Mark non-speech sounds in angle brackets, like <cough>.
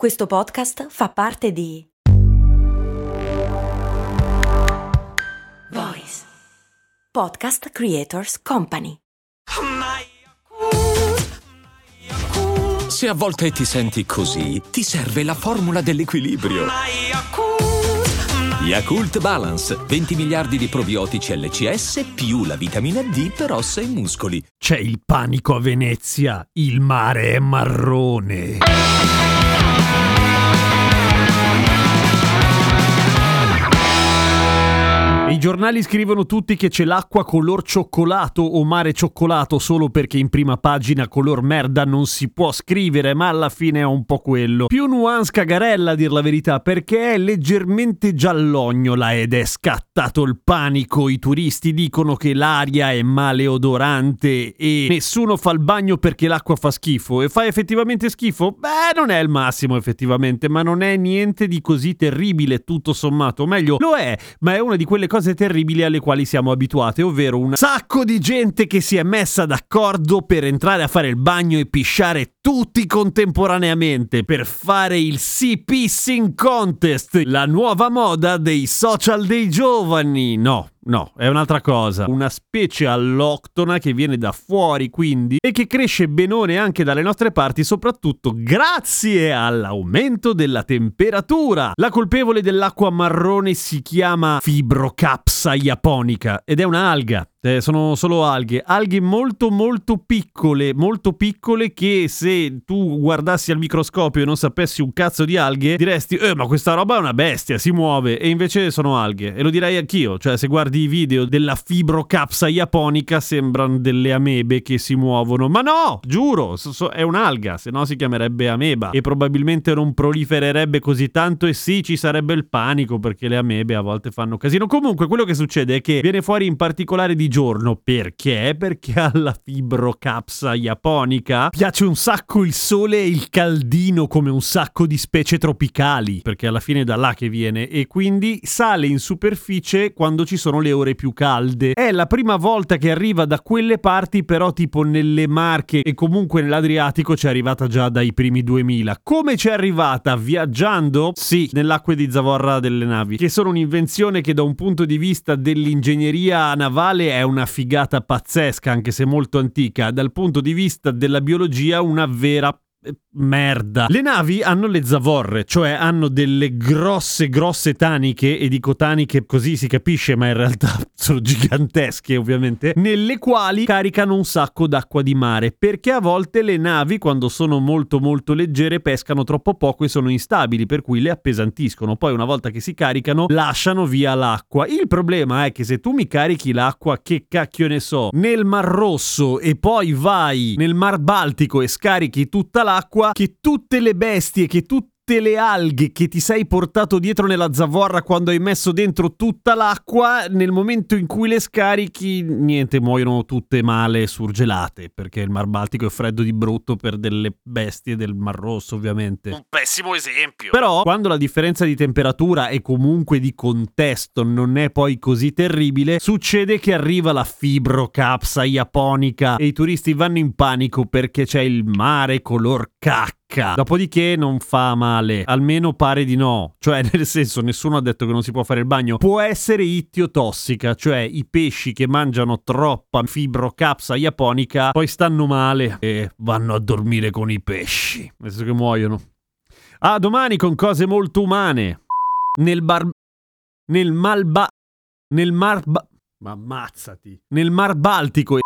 Questo podcast fa parte di Voice Podcast Creators Company. Se a volte ti senti così, ti serve la formula dell'equilibrio. Yakult Balance, 20 miliardi di probiotici LCS più la vitamina D per ossa e muscoli. C'è il panico a Venezia, il mare è marrone. Giornali scrivono tutti che c'è l'acqua color cioccolato o mare cioccolato solo perché in prima pagina color merda non si può scrivere, ma alla fine è un po' quello. Più nuance cagarella a dir la verità, perché è leggermente giallognola ed è scattato il panico. I turisti dicono che l'aria è maleodorante e nessuno fa il bagno perché l'acqua fa schifo. E fa effettivamente schifo? Beh, non è il massimo effettivamente, ma non è niente di così terribile tutto sommato. Meglio, lo è, ma è una di quelle cose cose terribili alle quali siamo abituati, ovvero un sacco di gente che si è messa d'accordo per entrare a fare il bagno e pisciare tutti contemporaneamente per fare il Sea Pissing Contest, la nuova moda dei social dei giovani. No, No, è un'altra cosa. Una specie alloctona che viene da fuori quindi e che cresce benone anche dalle nostre parti, soprattutto grazie all'aumento della temperatura. La colpevole dell'acqua marrone si chiama Fibrocapsa japonica ed è un'alga. Eh, sono solo alghe, alghe molto molto piccole, molto piccole che se tu guardassi al microscopio e non sapessi un cazzo di alghe diresti eh ma questa roba è una bestia, si muove e invece sono alghe e lo direi anch'io, cioè se guardi i video della fibrocapsa japonica sembrano delle amebe che si muovono, ma no, giuro, so, so, è un'alga, se no si chiamerebbe ameba e probabilmente non prolifererebbe così tanto e sì ci sarebbe il panico perché le amebe a volte fanno casino. Comunque quello che succede è che viene fuori in particolare di giorno. Perché? Perché alla fibrocapsa japonica piace un sacco il sole e il caldino come un sacco di specie tropicali, perché alla fine è da là che viene e quindi sale in superficie quando ci sono le ore più calde. È la prima volta che arriva da quelle parti, però tipo nelle Marche e comunque nell'Adriatico ci è arrivata già dai primi 2000. Come ci è arrivata? Viaggiando? Sì, nell'acqua di zavorra delle navi, che sono un'invenzione che da un punto di vista dell'ingegneria navale è una figata pazzesca, anche se molto antica, dal punto di vista della biologia una vera merda. Le navi hanno le zavorre, cioè hanno delle grosse, grosse taniche, e dico taniche così si capisce, ma in realtà <laughs> sono gigantesche ovviamente, nelle quali caricano un sacco d'acqua di mare, perché a volte le navi, quando sono molto molto leggere, pescano troppo poco e sono instabili, per cui le appesantiscono. Poi una volta che si caricano, lasciano via l'acqua. Il problema è che se tu mi carichi l'acqua, che cacchio ne so, nel Mar Rosso e poi vai nel Mar Baltico e scarichi tutta l'acqua, acqua che tutte le bestie, che tutte tutte le alghe che ti sei portato dietro nella zavorra quando hai messo dentro tutta l'acqua, nel momento in cui le scarichi, niente, muoiono tutte male surgelate, perché il Mar Baltico è freddo di brutto per delle bestie del Mar Rosso, ovviamente. Un pessimo esempio. Però, quando la differenza di temperatura e comunque di contesto non è poi così terribile, succede che arriva la fibrocapsa japonica e i turisti vanno in panico perché c'è il mare color cacca Dopodiché non fa male, almeno pare di no. Cioè, <laughs> nel senso, nessuno ha detto che non si può fare il bagno. Può essere ittiotossica, cioè i pesci che mangiano troppa fibrocapsa japonica poi stanno male e vanno a dormire con i pesci. Nel senso che muoiono. Ah, domani con cose molto umane. Nel bar... Nel malba... Nel mar... Ma ammazzati. Nel Mar Baltico